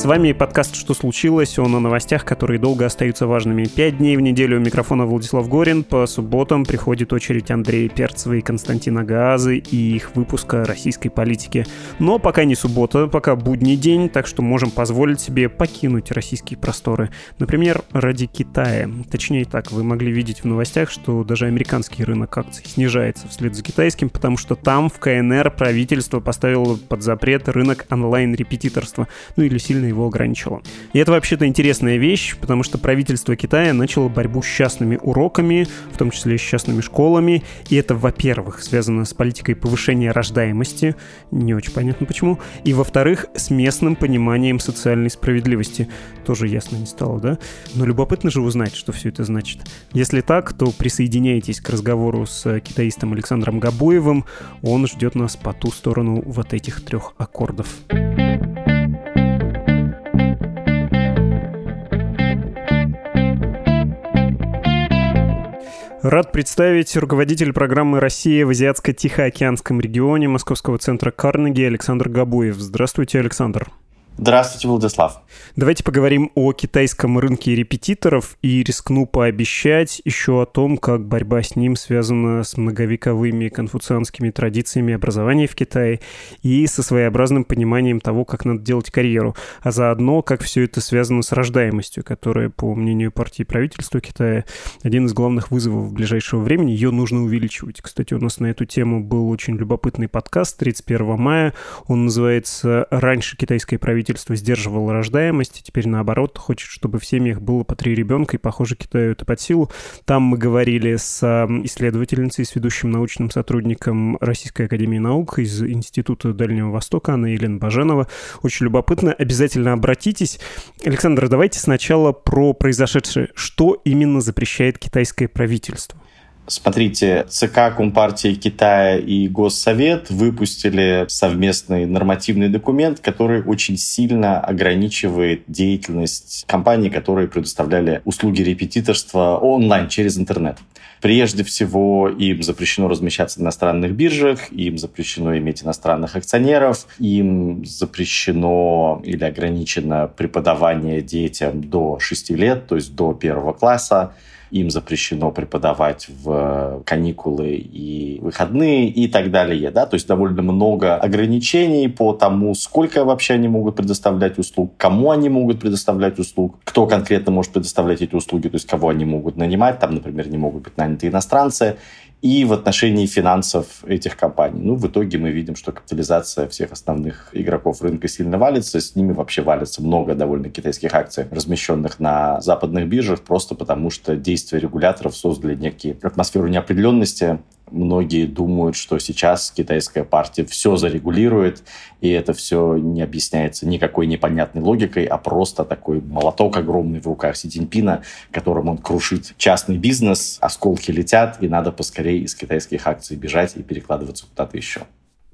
С вами подкаст «Что случилось?» Он о новостях, которые долго остаются важными. Пять дней в неделю у микрофона Владислав Горин. По субботам приходит очередь Андрея Перцева и Константина Гаазы и их выпуска российской политики. Но пока не суббота, пока будний день, так что можем позволить себе покинуть российские просторы. Например, ради Китая. Точнее так, вы могли видеть в новостях, что даже американский рынок акций снижается вслед за китайским, потому что там, в КНР, правительство поставило под запрет рынок онлайн-репетиторства. Ну или сильно его ограничило. И это вообще-то интересная вещь, потому что правительство Китая начало борьбу с частными уроками, в том числе с частными школами, и это, во-первых, связано с политикой повышения рождаемости, не очень понятно почему, и, во-вторых, с местным пониманием социальной справедливости. Тоже ясно не стало, да? Но любопытно же узнать, что все это значит. Если так, то присоединяйтесь к разговору с китаистом Александром Габуевым, он ждет нас по ту сторону вот этих трех аккордов. Рад представить руководитель программы «Россия в Азиатско-Тихоокеанском регионе» Московского центра Карнеги Александр Габуев. Здравствуйте, Александр. Здравствуйте, Владислав. Давайте поговорим о китайском рынке репетиторов и рискну пообещать еще о том, как борьба с ним связана с многовековыми конфуцианскими традициями образования в Китае и со своеобразным пониманием того, как надо делать карьеру, а заодно, как все это связано с рождаемостью, которая, по мнению партии правительства Китая, один из главных вызовов ближайшего времени, ее нужно увеличивать. Кстати, у нас на эту тему был очень любопытный подкаст 31 мая, он называется «Раньше китайское правительство правительство сдерживало рождаемость, и теперь наоборот хочет, чтобы в семьях было по три ребенка, и, похоже, Китаю это под силу. Там мы говорили с исследовательницей, с ведущим научным сотрудником Российской Академии Наук из Института Дальнего Востока, Анна Елена Баженова. Очень любопытно. Обязательно обратитесь. Александр, давайте сначала про произошедшее. Что именно запрещает китайское правительство? Смотрите, ЦК Компартии Китая и Госсовет выпустили совместный нормативный документ, который очень сильно ограничивает деятельность компаний, которые предоставляли услуги репетиторства онлайн через интернет. Прежде всего, им запрещено размещаться на иностранных биржах, им запрещено иметь иностранных акционеров, им запрещено или ограничено преподавание детям до 6 лет, то есть до первого класса им запрещено преподавать в каникулы и выходные и так далее. Да? То есть довольно много ограничений по тому, сколько вообще они могут предоставлять услуг, кому они могут предоставлять услуг, кто конкретно может предоставлять эти услуги, то есть кого они могут нанимать. Там, например, не могут быть наняты иностранцы и в отношении финансов этих компаний. Ну, в итоге мы видим, что капитализация всех основных игроков рынка сильно валится, с ними вообще валится много довольно китайских акций, размещенных на западных биржах, просто потому что действия регуляторов создали некие атмосферу неопределенности, многие думают, что сейчас китайская партия все зарегулирует, и это все не объясняется никакой непонятной логикой, а просто такой молоток огромный в руках Си Цзиньпина, которым он крушит частный бизнес, осколки летят, и надо поскорее из китайских акций бежать и перекладываться куда-то еще.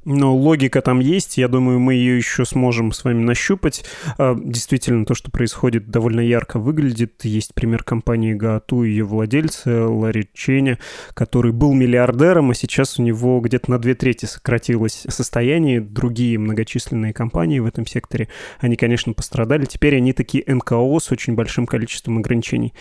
Но логика там есть, я думаю, мы ее еще сможем с вами нащупать. А, действительно, то, что происходит, довольно ярко выглядит. Есть пример компании Гаату и ее владельца Ларри Ченя, который был миллиардером, а сейчас у него где-то на две трети сократилось состояние. Другие многочисленные компании в этом секторе, они, конечно, пострадали. Теперь они такие НКО с очень большим количеством ограничений.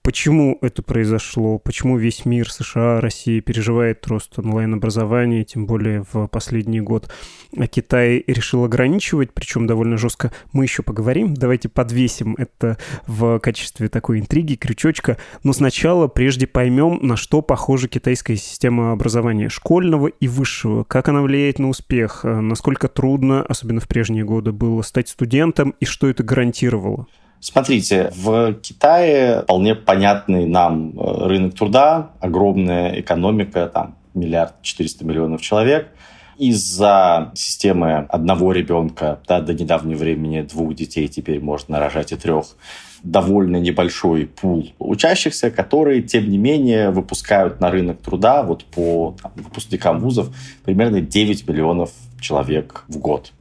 Почему это произошло? Почему весь мир, США, Россия переживает рост онлайн-образования, тем более в последние последний год а Китай решил ограничивать, причем довольно жестко. Мы еще поговорим. Давайте подвесим это в качестве такой интриги, крючочка. Но сначала прежде поймем, на что похожа китайская система образования школьного и высшего. Как она влияет на успех, насколько трудно, особенно в прежние годы, было стать студентом и что это гарантировало. Смотрите, в Китае вполне понятный нам э, рынок труда, огромная экономика, там миллиард четыреста миллионов человек – Из-за системы одного ребенка, да, до недавнего времени двух детей, теперь можно рожать и трех, довольно небольшой пул учащихся, которые, тем не менее, выпускают на рынок труда вот по там, выпускникам вузов примерно 9 миллионов человек в год.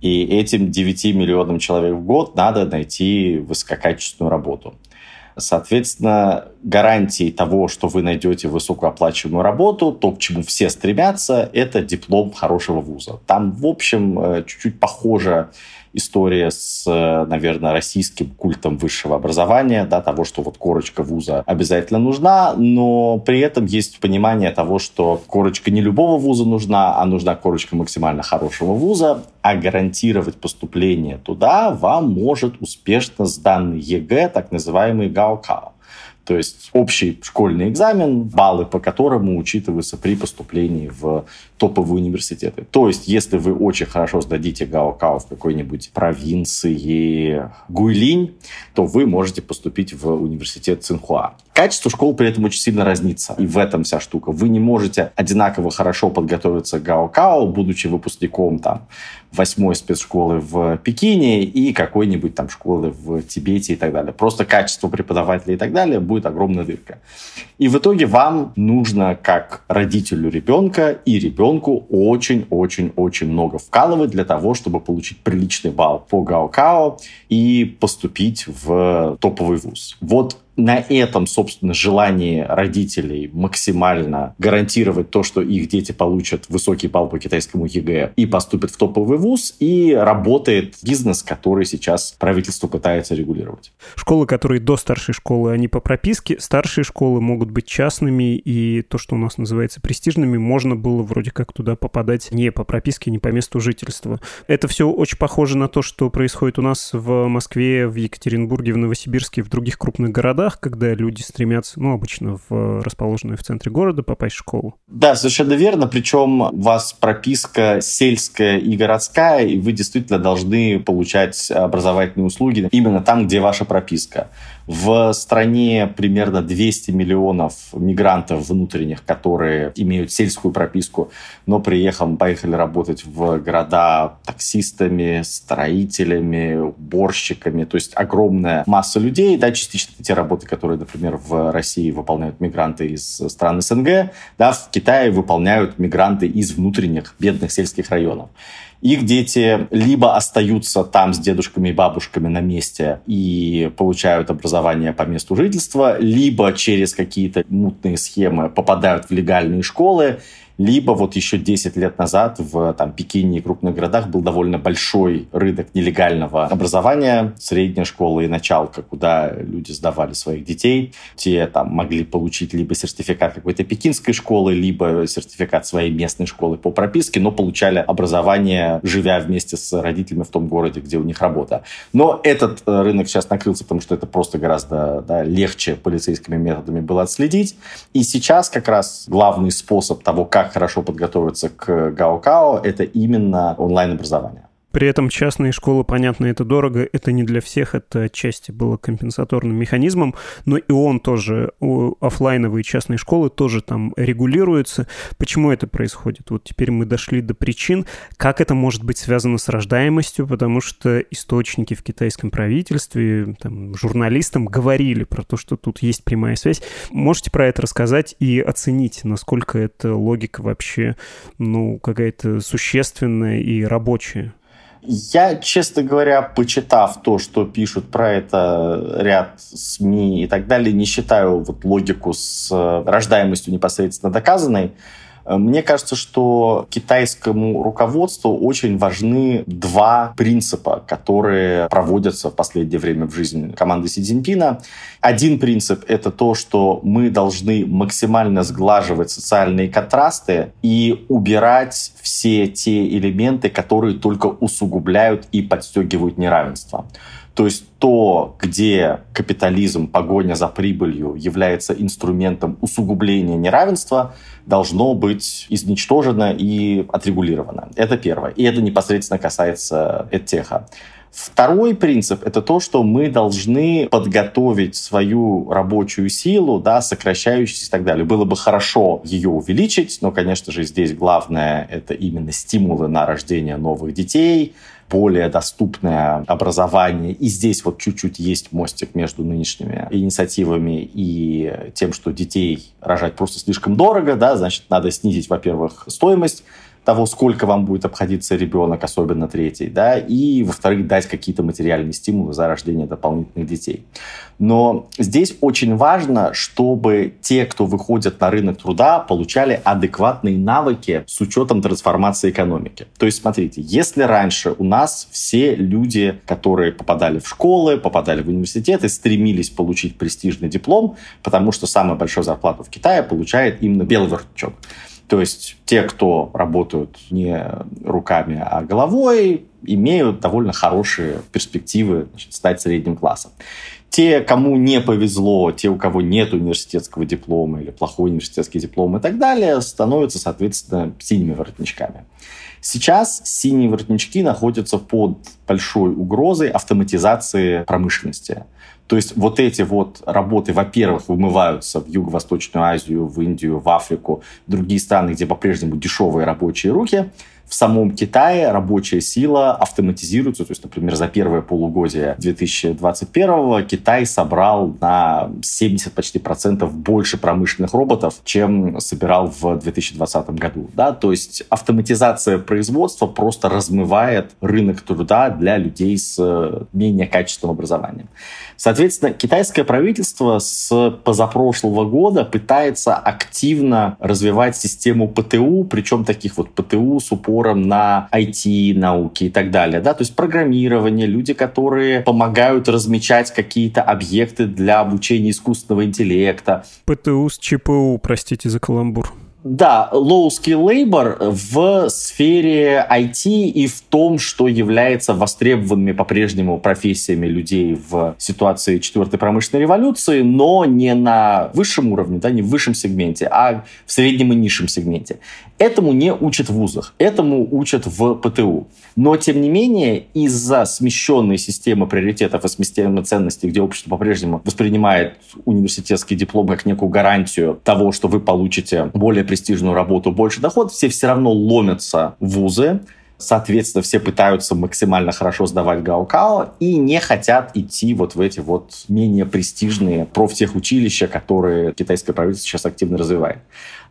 И этим 9 миллионам человек в год надо найти высококачественную работу. Соответственно, гарантией того, что вы найдете высокооплачиваемую работу, то, к чему все стремятся, это диплом хорошего вуза. Там, в общем, э, чуть-чуть похоже история с, наверное, российским культом высшего образования, да, того, что вот корочка вуза обязательно нужна, но при этом есть понимание того, что корочка не любого вуза нужна, а нужна корочка максимально хорошего вуза, а гарантировать поступление туда вам может успешно сданный ЕГЭ, так называемый ГАОКАО. То есть общий школьный экзамен, баллы по которому учитываются при поступлении в топовые университеты. То есть, если вы очень хорошо сдадите Гаокао в какой-нибудь провинции Гуйлинь, то вы можете поступить в университет Цинхуа. Качество школ при этом очень сильно разнится. И в этом вся штука. Вы не можете одинаково хорошо подготовиться к Гаокао, будучи выпускником там восьмой спецшколы в Пекине и какой-нибудь там школы в Тибете и так далее. Просто качество преподавателей и так далее будет огромная дырка. И в итоге вам нужно, как родителю ребенка и ребенку, очень-очень-очень много вкалывать для того, чтобы получить приличный балл по Гаокао и поступить в топовый вуз. Вот на этом, собственно, желании родителей максимально гарантировать то, что их дети получат высокий балл по китайскому ЕГЭ и поступят в топовый вуз, и работает бизнес, который сейчас правительство пытается регулировать. Школы, которые до старшей школы, они по прописке, старшие школы могут быть частными, и то, что у нас называется престижными, можно было вроде как туда попадать не по прописке, не по месту жительства. Это все очень похоже на то, что происходит у нас в Москве, в Екатеринбурге, в Новосибирске, в других крупных городах, городах, когда люди стремятся, ну, обычно в расположенную в центре города, попасть в школу. Да, совершенно верно. Причем у вас прописка сельская и городская, и вы действительно должны получать образовательные услуги именно там, где ваша прописка. В стране примерно 200 миллионов мигрантов внутренних, которые имеют сельскую прописку, но приехали, поехали работать в города таксистами, строителями, уборщиками. То есть огромная масса людей, да, частично те работы, которые, например, в России выполняют мигранты из стран СНГ, да, в Китае выполняют мигранты из внутренних бедных сельских районов. Их дети либо остаются там с дедушками и бабушками на месте и получают образование по месту жительства, либо через какие-то мутные схемы попадают в легальные школы либо вот еще 10 лет назад в там, Пекине и крупных городах был довольно большой рынок нелегального образования, средняя школа и началка, куда люди сдавали своих детей. Те там могли получить либо сертификат какой-то пекинской школы, либо сертификат своей местной школы по прописке, но получали образование, живя вместе с родителями в том городе, где у них работа. Но этот э, рынок сейчас накрылся, потому что это просто гораздо да, легче полицейскими методами было отследить. И сейчас как раз главный способ того, как хорошо подготовиться к Гаокао, это именно онлайн-образование. При этом частные школы, понятно, это дорого, это не для всех, это отчасти было компенсаторным механизмом, но и он тоже, офлайновые частные школы тоже там регулируются. Почему это происходит? Вот теперь мы дошли до причин, как это может быть связано с рождаемостью, потому что источники в китайском правительстве, там, журналистам говорили про то, что тут есть прямая связь. Можете про это рассказать и оценить, насколько эта логика вообще, ну, какая-то существенная и рабочая? Я, честно говоря, почитав то, что пишут про это ряд СМИ и так далее, не считаю вот логику с э, рождаемостью непосредственно доказанной. Мне кажется, что китайскому руководству очень важны два принципа, которые проводятся в последнее время в жизни команды Си Цзиньпина. Один принцип — это то, что мы должны максимально сглаживать социальные контрасты и убирать все те элементы, которые только усугубляют и подстегивают неравенство. То есть то, где капитализм, погоня за прибылью является инструментом усугубления неравенства, должно быть изничтожено и отрегулировано. Это первое. И это непосредственно касается EdTech. Второй принцип – это то, что мы должны подготовить свою рабочую силу, да, сокращающуюся и так далее. Было бы хорошо ее увеличить, но, конечно же, здесь главное – это именно стимулы на рождение новых детей, более доступное образование. И здесь вот чуть-чуть есть мостик между нынешними инициативами и тем, что детей рожать просто слишком дорого, да, значит, надо снизить, во-первых, стоимость того, сколько вам будет обходиться ребенок, особенно третий, да, и, во-вторых, дать какие-то материальные стимулы за рождение дополнительных детей. Но здесь очень важно, чтобы те, кто выходят на рынок труда, получали адекватные навыки с учетом трансформации экономики. То есть, смотрите, если раньше у нас все люди, которые попадали в школы, попадали в университеты, стремились получить престижный диплом, потому что самую большую зарплату в Китае получает именно белый воротничок. То есть те, кто работают не руками, а головой, имеют довольно хорошие перспективы значит, стать средним классом. Те, кому не повезло, те, у кого нет университетского диплома или плохой университетский диплом и так далее, становятся, соответственно, синими воротничками. Сейчас синие воротнички находятся под большой угрозой автоматизации промышленности. То есть вот эти вот работы, во-первых, вымываются в Юго-Восточную Азию, в Индию, в Африку, другие страны, где по-прежнему дешевые рабочие руки – в самом Китае рабочая сила автоматизируется. То есть, например, за первое полугодие 2021 Китай собрал на 70 почти процентов больше промышленных роботов, чем собирал в 2020 году. Да? То есть автоматизация производства просто размывает рынок труда для людей с э, менее качественным образованием. Соответственно, китайское правительство с позапрошлого года пытается активно развивать систему ПТУ, причем таких вот ПТУ с упором упором на IT-науки и так далее. Да? То есть программирование, люди, которые помогают размечать какие-то объекты для обучения искусственного интеллекта. ПТУ с ЧПУ, простите за каламбур. Да, low skill labor в сфере IT и в том, что является востребованными по-прежнему профессиями людей в ситуации четвертой промышленной революции, но не на высшем уровне, да, не в высшем сегменте, а в среднем и низшем сегменте. Этому не учат в вузах, этому учат в ПТУ. Но, тем не менее, из-за смещенной системы приоритетов и смещенной ценностей, где общество по-прежнему воспринимает университетский диплом как некую гарантию того, что вы получите более престижную работу, больше доход, все все равно ломятся в вузы, Соответственно, все пытаются максимально хорошо сдавать гаукао и не хотят идти вот в эти вот менее престижные профтехучилища, которые китайское правительство сейчас активно развивает.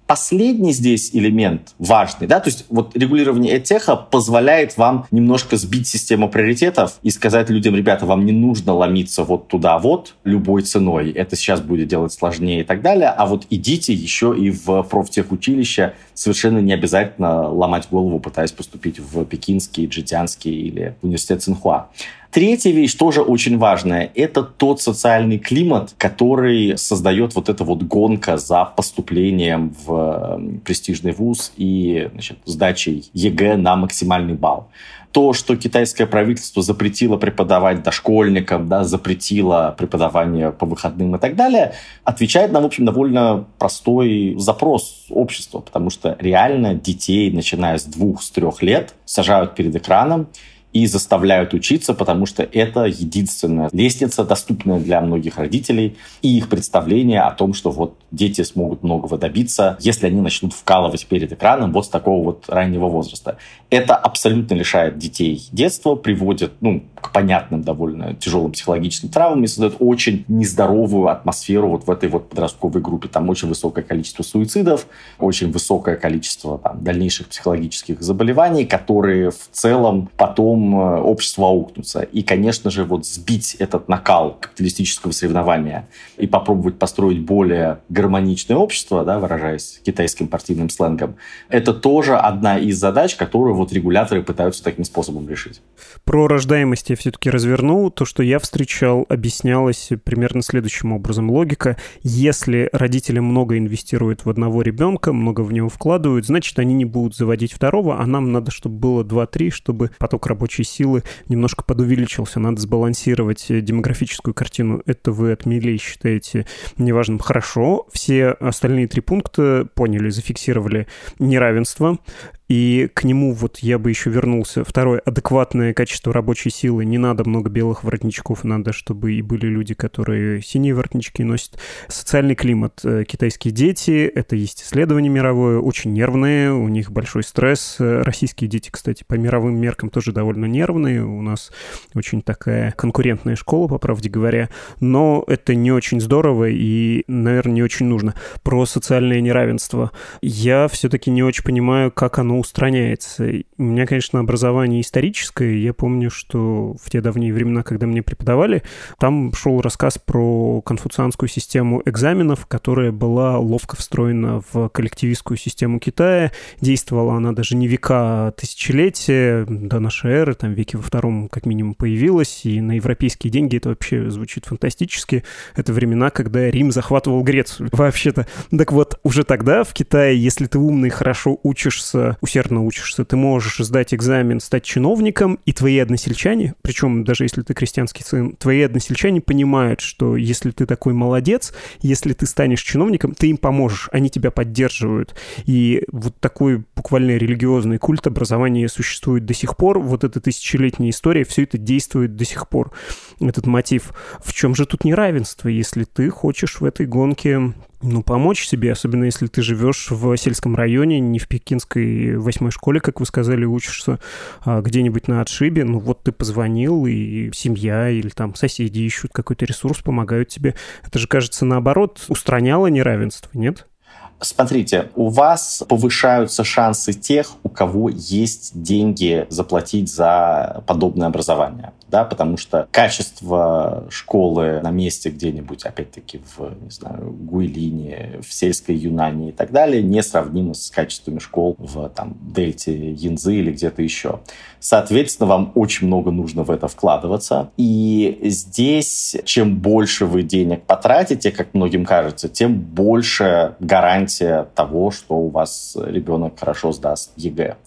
Последний здесь элемент важный, да, то есть вот регулирование этеха позволяет вам немножко сбить систему приоритетов и сказать людям, ребята, вам не нужно ломиться вот туда вот любой ценой, это сейчас будет делать сложнее и так далее, а вот идите еще и в профтехучилище, совершенно не обязательно ломать голову, пытаясь поступить в пекинский, джитянский или университет Цинхуа. Третья вещь тоже очень важная. Это тот социальный климат, который создает вот эта вот гонка за поступлением в престижный вуз и значит, сдачей ЕГЭ на максимальный балл то, что китайское правительство запретило преподавать дошкольникам, да, запретило преподавание по выходным и так далее, отвечает на, в общем, довольно простой запрос общества, потому что реально детей, начиная с двух, с трех лет, сажают перед экраном, и заставляют учиться, потому что это единственная лестница, доступная для многих родителей, и их представление о том, что вот дети смогут многого добиться, если они начнут вкалывать перед экраном вот с такого вот раннего возраста. Это абсолютно лишает детей детства, приводит ну, к понятным довольно тяжелым психологическим травмам и создает очень нездоровую атмосферу вот в этой вот подростковой группе. Там очень высокое количество суицидов, очень высокое количество там, дальнейших психологических заболеваний, которые в целом потом э, общество. И, конечно же, вот сбить этот накал капиталистического соревнования и попробовать построить более гармоничное общество, да, выражаясь китайским партийным сленгом, это тоже одна из задач, которую вот регуляторы пытаются таким способом решить. Про рождаемость я все-таки разверну. То, что я встречал, объяснялось примерно следующим образом. Логика, если родители много инвестируют в одного ребенка, много в него вкладывают, значит, они не будут заводить второго, а нам надо, чтобы было 2-3, чтобы поток рабочей силы немножко подувеличился. Надо сбалансировать демографическую картину. Это вы отмели, считаете неважным. Хорошо, все остальные три пункта поняли, зафиксировали неравенство. И к нему вот я бы еще вернулся. Второе, адекватное качество рабочей силы. Не надо много белых воротничков, надо, чтобы и были люди, которые синие воротнички носят. Социальный климат. Э, китайские дети, это есть исследование мировое, очень нервные, у них большой стресс. Э, российские дети, кстати, по мировым меркам тоже довольно нервные. У нас очень такая конкурентная школа, по правде говоря. Но это не очень здорово и, наверное, не очень нужно. Про социальное неравенство. Я все-таки не очень понимаю, как оно устраняется. У меня, конечно, образование историческое. Я помню, что в те давние времена, когда мне преподавали, там шел рассказ про конфуцианскую систему экзаменов, которая была ловко встроена в коллективистскую систему Китая. Действовала она даже не века, а тысячелетия до нашей эры, там веке во втором как минимум появилась, и на европейские деньги это вообще звучит фантастически. Это времена, когда Рим захватывал Грецию. Вообще-то. Так вот, уже тогда в Китае, если ты умный, хорошо учишься, усердно учишься, ты можешь сдать экзамен, стать чиновником, и твои односельчане, причем даже если ты крестьянский сын, твои односельчане понимают, что если ты такой молодец, если ты станешь чиновником, ты им поможешь, они тебя поддерживают. И вот такой буквально религиозный культ образования существует до сих пор. Вот эта тысячелетняя история, все это действует до сих пор. Этот мотив. В чем же тут неравенство, если ты хочешь в этой гонке ну, помочь себе, особенно если ты живешь в сельском районе, не в пекинской восьмой школе, как вы сказали, учишься а где-нибудь на отшибе, ну вот ты позвонил, и семья или там соседи ищут какой-то ресурс, помогают тебе. Это же, кажется, наоборот, устраняло неравенство, нет? Смотрите, у вас повышаются шансы тех, у кого есть деньги заплатить за подобное образование да, потому что качество школы на месте где-нибудь, опять-таки, в, не знаю, Гуйлине, в сельской Юнане и так далее, не сравнимо с качествами школ в там, Дельте, Янзы или где-то еще. Соответственно, вам очень много нужно в это вкладываться. И здесь, чем больше вы денег потратите, как многим кажется, тем больше гарантия того, что у вас ребенок хорошо сдаст ЕГЭ.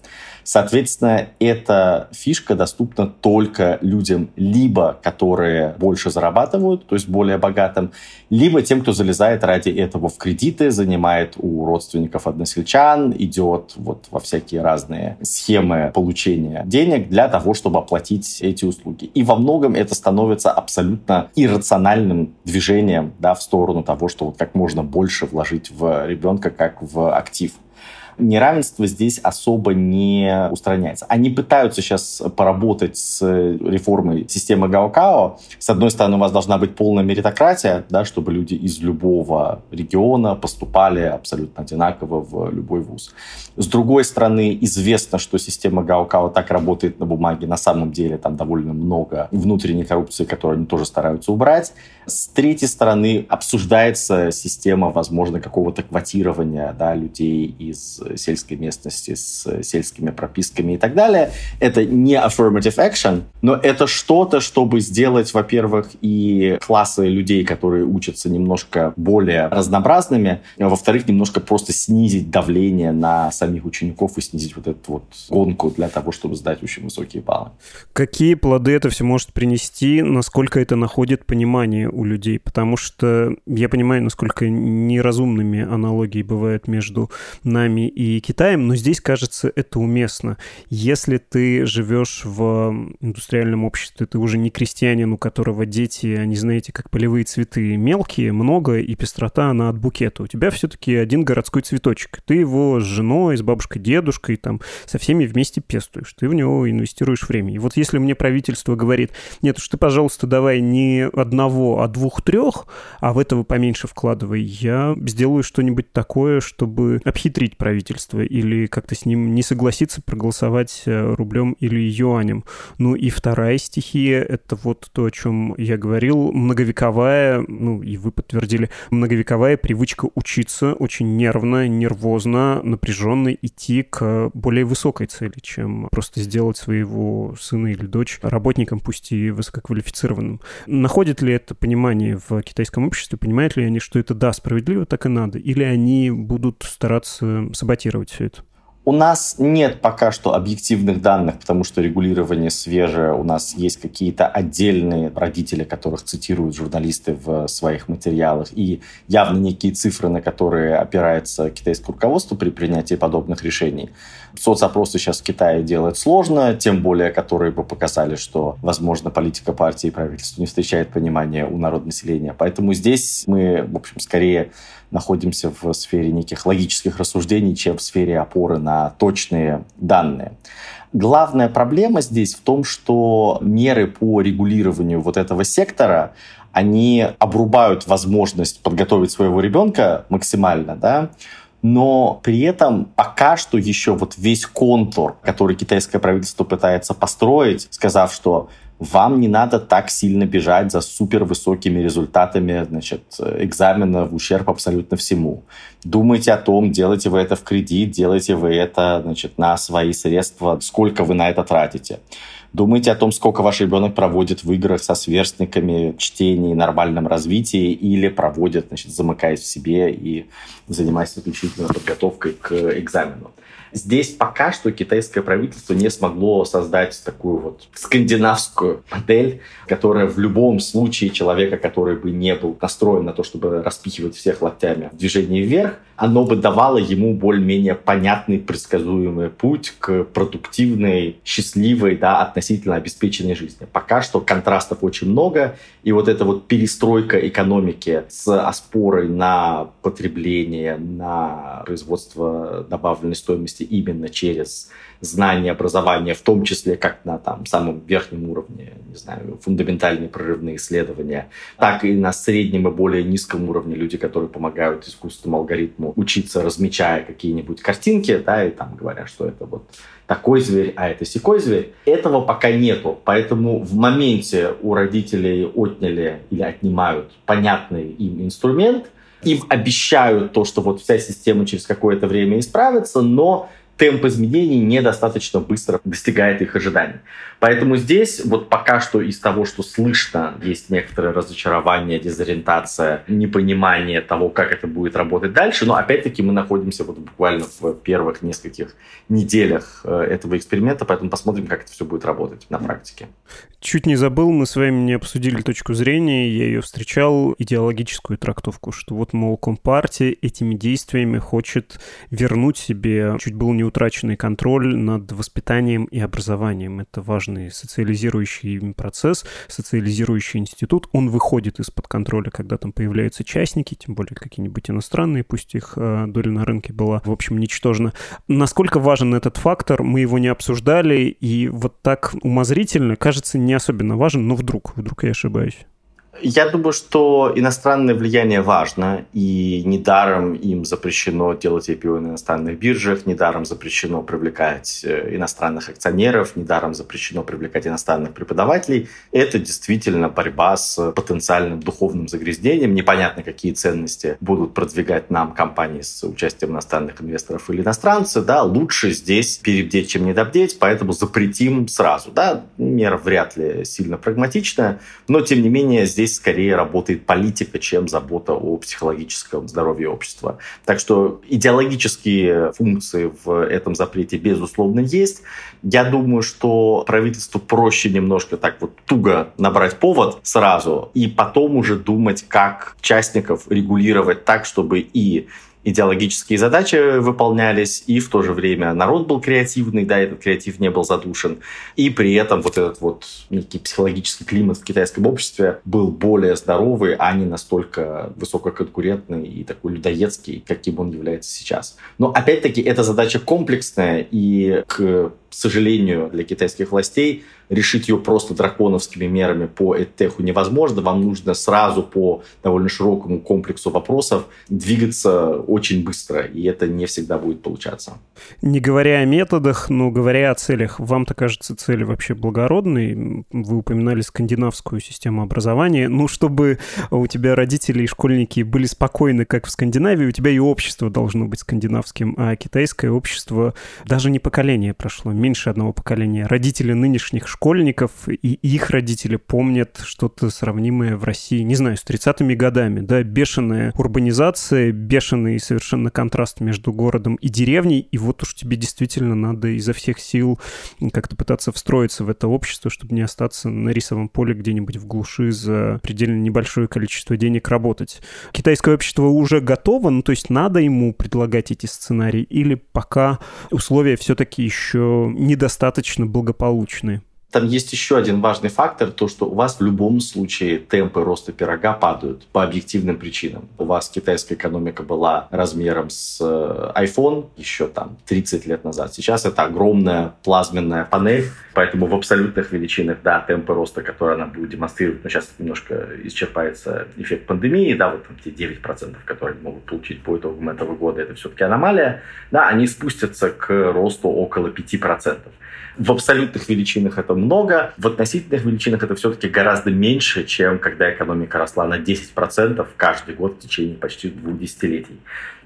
Соответственно, эта фишка доступна только людям, либо которые больше зарабатывают, то есть более богатым, либо тем, кто залезает ради этого в кредиты, занимает у родственников односельчан, идет вот во всякие разные схемы получения денег для того, чтобы оплатить эти услуги. И во многом это становится абсолютно иррациональным движением да, в сторону того, что вот как можно больше вложить в ребенка как в актив неравенство здесь особо не устраняется. Они пытаются сейчас поработать с реформой системы Гаокао. С одной стороны, у вас должна быть полная меритократия, да, чтобы люди из любого региона поступали абсолютно одинаково в любой вуз. С другой стороны, известно, что система Гаокао так работает на бумаге. На самом деле там довольно много внутренней коррупции, которую они тоже стараются убрать. С третьей стороны, обсуждается система, возможно, какого-то квотирования да, людей из сельской местности с сельскими прописками и так далее. Это не affirmative action, но это что-то, чтобы сделать, во-первых, и классы людей, которые учатся немножко более разнообразными, а во-вторых, немножко просто снизить давление на самих учеников и снизить вот эту вот гонку для того, чтобы сдать очень высокие баллы. Какие плоды это все может принести, насколько это находит понимание у людей? Потому что я понимаю, насколько неразумными аналогии бывают между нами и Китаем, но здесь, кажется, это уместно. Если ты живешь в индустриальном обществе, ты уже не крестьянин, у которого дети, они, знаете, как полевые цветы, мелкие, много, и пестрота, она от букета. У тебя все-таки один городской цветочек. Ты его с женой, с бабушкой, дедушкой, там, со всеми вместе пестуешь. Ты в него инвестируешь время. И вот если мне правительство говорит, нет уж ты, пожалуйста, давай не одного, а двух-трех, а в этого поменьше вкладывай, я сделаю что-нибудь такое, чтобы обхитрить правительство правительства или как-то с ним не согласиться проголосовать э, рублем или юанем. Ну и вторая стихия — это вот то, о чем я говорил, многовековая, ну и вы подтвердили, многовековая привычка учиться очень нервно, нервозно, напряженно идти к более высокой цели, чем просто сделать своего сына или дочь работником, пусть и высококвалифицированным. Находит ли это понимание в китайском обществе? Понимают ли они, что это да, справедливо, так и надо? Или они будут стараться саботировать все это? У нас нет пока что объективных данных, потому что регулирование свежее. У нас есть какие-то отдельные родители, которых цитируют журналисты в своих материалах, и явно некие цифры, на которые опирается китайское руководство при принятии подобных решений. Соцопросы сейчас в Китае делать сложно, тем более, которые бы показали, что, возможно, политика партии и правительства не встречает понимания у народа населения. Поэтому здесь мы, в общем, скорее находимся в сфере неких логических рассуждений, чем в сфере опоры на точные данные. Главная проблема здесь в том, что меры по регулированию вот этого сектора, они обрубают возможность подготовить своего ребенка максимально, да, но при этом пока что еще вот весь контур, который китайское правительство пытается построить, сказав, что вам не надо так сильно бежать за супер высокими результатами значит, экзамена в ущерб абсолютно всему. Думайте о том, делаете вы это в кредит, делаете вы это значит, на свои средства, сколько вы на это тратите. Думайте о том, сколько ваш ребенок проводит в играх со сверстниками, чтении, нормальном развитии или проводит, значит, замыкаясь в себе и занимаясь исключительно подготовкой к экзамену. Здесь пока что китайское правительство не смогло создать такую вот скандинавскую модель, которая в любом случае человека, который бы не был настроен на то, чтобы распихивать всех локтями в движении вверх, оно бы давало ему более-менее понятный, предсказуемый путь к продуктивной, счастливой, да, относительно обеспеченной жизни. Пока что контрастов очень много, и вот эта вот перестройка экономики с оспорой на потребление, на производство добавленной стоимости именно через знание, образование, в том числе как на там, самом верхнем уровне, не знаю, фундаментальные прорывные исследования, так и на среднем и более низком уровне люди, которые помогают искусственному алгоритму учиться, размечая какие-нибудь картинки, да, и там говорят, что это вот такой зверь, а это секой зверь. Этого пока нету. Поэтому в моменте у родителей отняли или отнимают понятный им инструмент, им обещают то, что вот вся система через какое-то время исправится, но темп изменений недостаточно быстро достигает их ожиданий. Поэтому здесь вот пока что из того, что слышно, есть некоторое разочарование, дезориентация, непонимание того, как это будет работать дальше. Но опять-таки мы находимся вот буквально в первых нескольких неделях э, этого эксперимента, поэтому посмотрим, как это все будет работать на практике. Чуть не забыл, мы с вами не обсудили точку зрения, я ее встречал, идеологическую трактовку, что вот, мол, Компартия этими действиями хочет вернуть себе чуть был не утраченный контроль над воспитанием и образованием. Это важный социализирующий процесс, социализирующий институт. Он выходит из-под контроля, когда там появляются частники, тем более какие-нибудь иностранные, пусть их э, доля на рынке была, в общем, ничтожна. Насколько важен этот фактор, мы его не обсуждали, и вот так умозрительно, кажется, не особенно важен, но вдруг, вдруг я ошибаюсь. Я думаю, что иностранное влияние важно, и недаром им запрещено делать IPO на иностранных биржах, недаром запрещено привлекать э, иностранных акционеров, недаром запрещено привлекать иностранных преподавателей. Это действительно борьба с потенциальным духовным загрязнением. Непонятно, какие ценности будут продвигать нам компании с участием иностранных инвесторов или иностранцы. Да, лучше здесь перебдеть, чем недобдеть, поэтому запретим сразу. Да, мера вряд ли сильно прагматичная, но тем не менее здесь здесь скорее работает политика, чем забота о психологическом здоровье общества. Так что идеологические функции в этом запрете, безусловно, есть. Я думаю, что правительству проще немножко так вот туго набрать повод сразу и потом уже думать, как частников регулировать так, чтобы и идеологические задачи выполнялись, и в то же время народ был креативный, да, этот креатив не был задушен, и при этом вот этот вот некий психологический климат в китайском обществе был более здоровый, а не настолько высококонкурентный и такой людоедский, каким он является сейчас. Но опять-таки эта задача комплексная, и к сожалению, для китайских властей решить ее просто драконовскими мерами по ЭТЭХу невозможно. Вам нужно сразу по довольно широкому комплексу вопросов двигаться очень быстро, и это не всегда будет получаться. Не говоря о методах, но говоря о целях, вам-то кажется цель вообще благородной? Вы упоминали скандинавскую систему образования. Ну, чтобы у тебя родители и школьники были спокойны, как в Скандинавии, у тебя и общество должно быть скандинавским, а китайское общество даже не поколение прошло, меньше одного поколения. Родители нынешних школьников школьников и их родители помнят что-то сравнимое в России, не знаю, с 30-ми годами, да, бешеная урбанизация, бешеный совершенно контраст между городом и деревней, и вот уж тебе действительно надо изо всех сил как-то пытаться встроиться в это общество, чтобы не остаться на рисовом поле где-нибудь в глуши за предельно небольшое количество денег работать. Китайское общество уже готово, ну то есть надо ему предлагать эти сценарии, или пока условия все-таки еще недостаточно благополучные? Там есть еще один важный фактор, то, что у вас в любом случае темпы роста пирога падают по объективным причинам. У вас китайская экономика была размером с э, iPhone еще там 30 лет назад. Сейчас это огромная плазменная панель, поэтому в абсолютных величинах, да, темпы роста, которые она будет демонстрировать, но сейчас немножко исчерпается эффект пандемии, да, вот там те 9%, которые могут получить по итогам этого года, это все-таки аномалия, да, они спустятся к росту около 5%. В абсолютных величинах это много, в относительных величинах это все-таки гораздо меньше, чем когда экономика росла на 10% каждый год в течение почти двух десятилетий.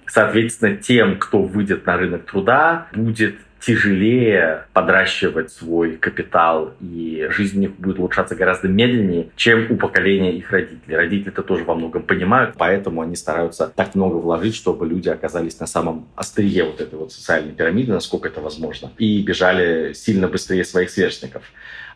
Соответственно, тем, кто выйдет на рынок труда, будет тяжелее подращивать свой капитал, и жизнь у них будет улучшаться гораздо медленнее, чем у поколения их родителей. Родители это тоже во многом понимают, поэтому они стараются так много вложить, чтобы люди оказались на самом острие вот этой вот социальной пирамиды, насколько это возможно, и бежали сильно быстрее своих сверстников.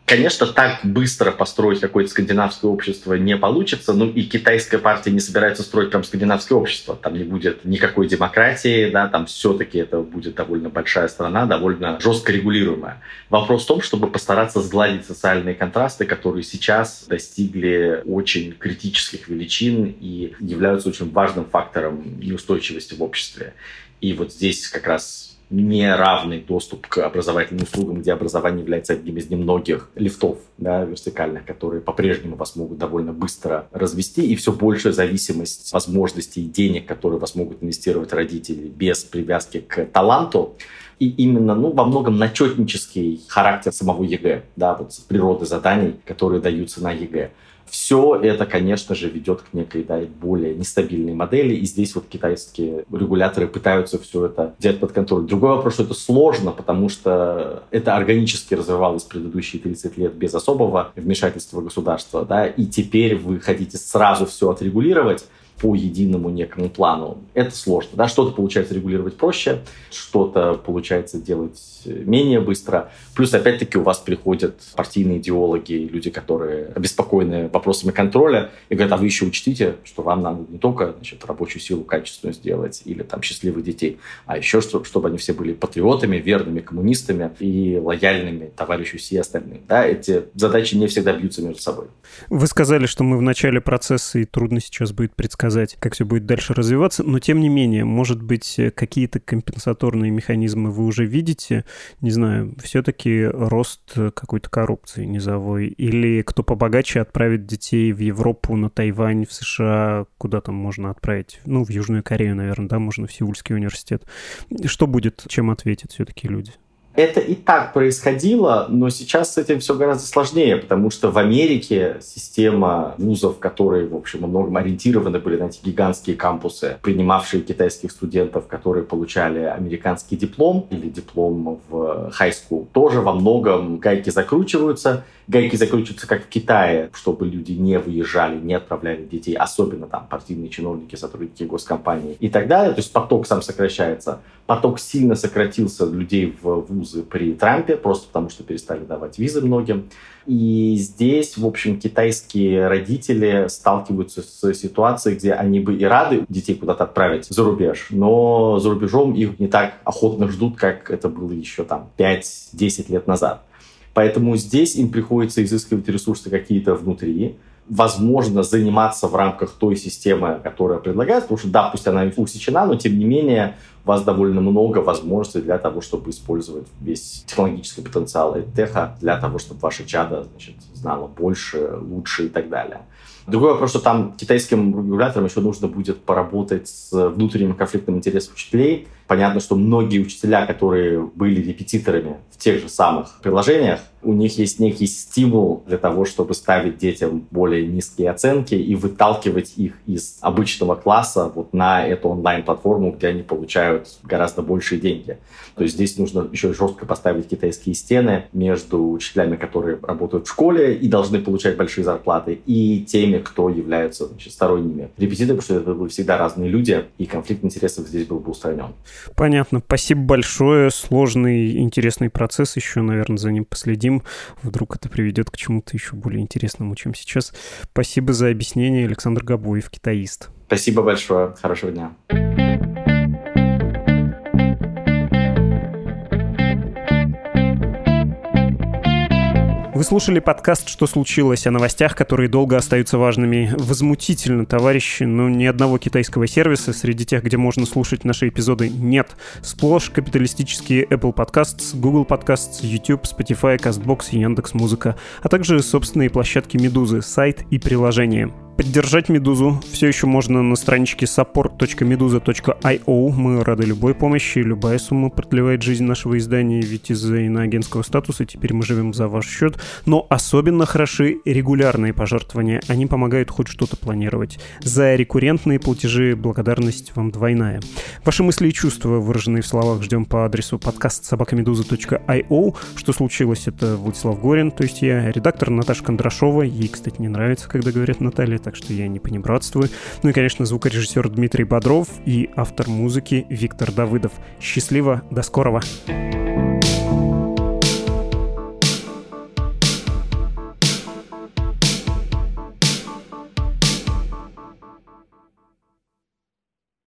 Конечно, так быстро построить какое-то скандинавское общество не получится, ну и китайская партия не собирается строить прям скандинавское общество. Там не будет никакой демократии, да, там все-таки это будет довольно большая страна, довольно жестко регулируемая. Вопрос в том, чтобы постараться сгладить социальные контрасты, которые сейчас достигли очень критических величин и являются очень важным фактором неустойчивости в обществе. И вот здесь как раз неравный доступ к образовательным услугам, где образование является одним из немногих лифтов да, вертикальных, которые по-прежнему вас могут довольно быстро развести, и все большая зависимость возможностей и денег, которые вас могут инвестировать родители без привязки к таланту, и именно, ну, во многом начетнический характер самого ЕГЭ, да, вот природы заданий, которые даются на ЕГЭ. Все это, конечно же, ведет к некой да, более нестабильной модели, и здесь вот китайские регуляторы пытаются все это взять под контроль. Другой вопрос, что это сложно, потому что это органически развивалось предыдущие 30 лет без особого вмешательства государства, да, и теперь вы хотите сразу все отрегулировать, по единому некому плану. Это сложно. Да? Что-то получается регулировать проще, что-то получается делать менее быстро. Плюс, опять-таки, у вас приходят партийные идеологи, люди, которые обеспокоены вопросами контроля, и говорят, а вы еще учтите, что вам надо не только значит, рабочую силу качественную сделать или там счастливых детей, а еще, что, чтобы они все были патриотами, верными коммунистами и лояльными товарищу Си и остальным. Да? Эти задачи не всегда бьются между собой. Вы сказали, что мы в начале процесса, и трудно сейчас будет предсказать, как все будет дальше развиваться, но тем не менее, может быть, какие-то компенсаторные механизмы вы уже видите, не знаю, все-таки рост какой-то коррупции низовой, или кто побогаче отправит детей в Европу, на Тайвань, в США, куда там можно отправить, ну, в Южную Корею, наверное, да, можно в Сеульский университет. Что будет, чем ответят все-таки люди? Это и так происходило, но сейчас с этим все гораздо сложнее, потому что в Америке система вузов, которые, в общем, во многом ориентированы были на эти гигантские кампусы, принимавшие китайских студентов, которые получали американский диплом или диплом в high school, тоже во многом гайки закручиваются, гайки закручиваются, как в Китае, чтобы люди не выезжали, не отправляли детей, особенно там партийные чиновники, сотрудники госкомпании и так далее. То есть поток сам сокращается. Поток сильно сократился людей в вузы при Трампе, просто потому что перестали давать визы многим. И здесь, в общем, китайские родители сталкиваются с ситуацией, где они бы и рады детей куда-то отправить за рубеж, но за рубежом их не так охотно ждут, как это было еще там 5-10 лет назад. Поэтому здесь им приходится изыскивать ресурсы какие-то внутри, возможно заниматься в рамках той системы, которая предлагается, потому что, да, пусть она усечена, но тем не менее у вас довольно много возможностей для того, чтобы использовать весь технологический потенциал теха для того, чтобы ваша чада значит, знала больше, лучше и так далее. Другой вопрос, что там китайским регуляторам еще нужно будет поработать с внутренним конфликтом интересов учителей. Понятно, что многие учителя, которые были репетиторами в тех же самых приложениях, у них есть некий стимул для того, чтобы ставить детям более низкие оценки и выталкивать их из обычного класса вот на эту онлайн-платформу, где они получают гораздо большие деньги. То есть здесь нужно еще жестко поставить китайские стены между учителями, которые работают в школе и должны получать большие зарплаты, и теми, кто являются значит, сторонними репетиторами, потому что это были всегда разные люди, и конфликт интересов здесь был бы устранен. Понятно. Спасибо большое. Сложный, интересный процесс. Еще, наверное, за ним последим. Вдруг это приведет к чему-то еще более интересному, чем сейчас. Спасибо за объяснение. Александр Габуев, китаист. Спасибо большое. Хорошего дня. Вы слушали подкаст «Что случилось?» о новостях, которые долго остаются важными. Возмутительно, товарищи, но ни одного китайского сервиса среди тех, где можно слушать наши эпизоды, нет. Сплошь капиталистические Apple Podcasts, Google Podcasts, YouTube, Spotify, CastBox и Яндекс.Музыка, а также собственные площадки Медузы, сайт и приложение. Поддержать «Медузу» все еще можно на страничке support.meduza.io. Мы рады любой помощи, любая сумма продлевает жизнь нашего издания, ведь из-за иноагентского статуса теперь мы живем за ваш счет. Но особенно хороши регулярные пожертвования, они помогают хоть что-то планировать. За рекуррентные платежи благодарность вам двойная. Ваши мысли и чувства, выраженные в словах, ждем по адресу подкаст собакамедуза.io. Что случилось, это Владислав Горин, то есть я, редактор Наташа Кондрашова. Ей, кстати, не нравится, когда говорят Наталья, так что я не понебратствую. Ну и, конечно, звукорежиссер Дмитрий Бодров и автор музыки Виктор Давыдов. Счастливо, до скорого! thank you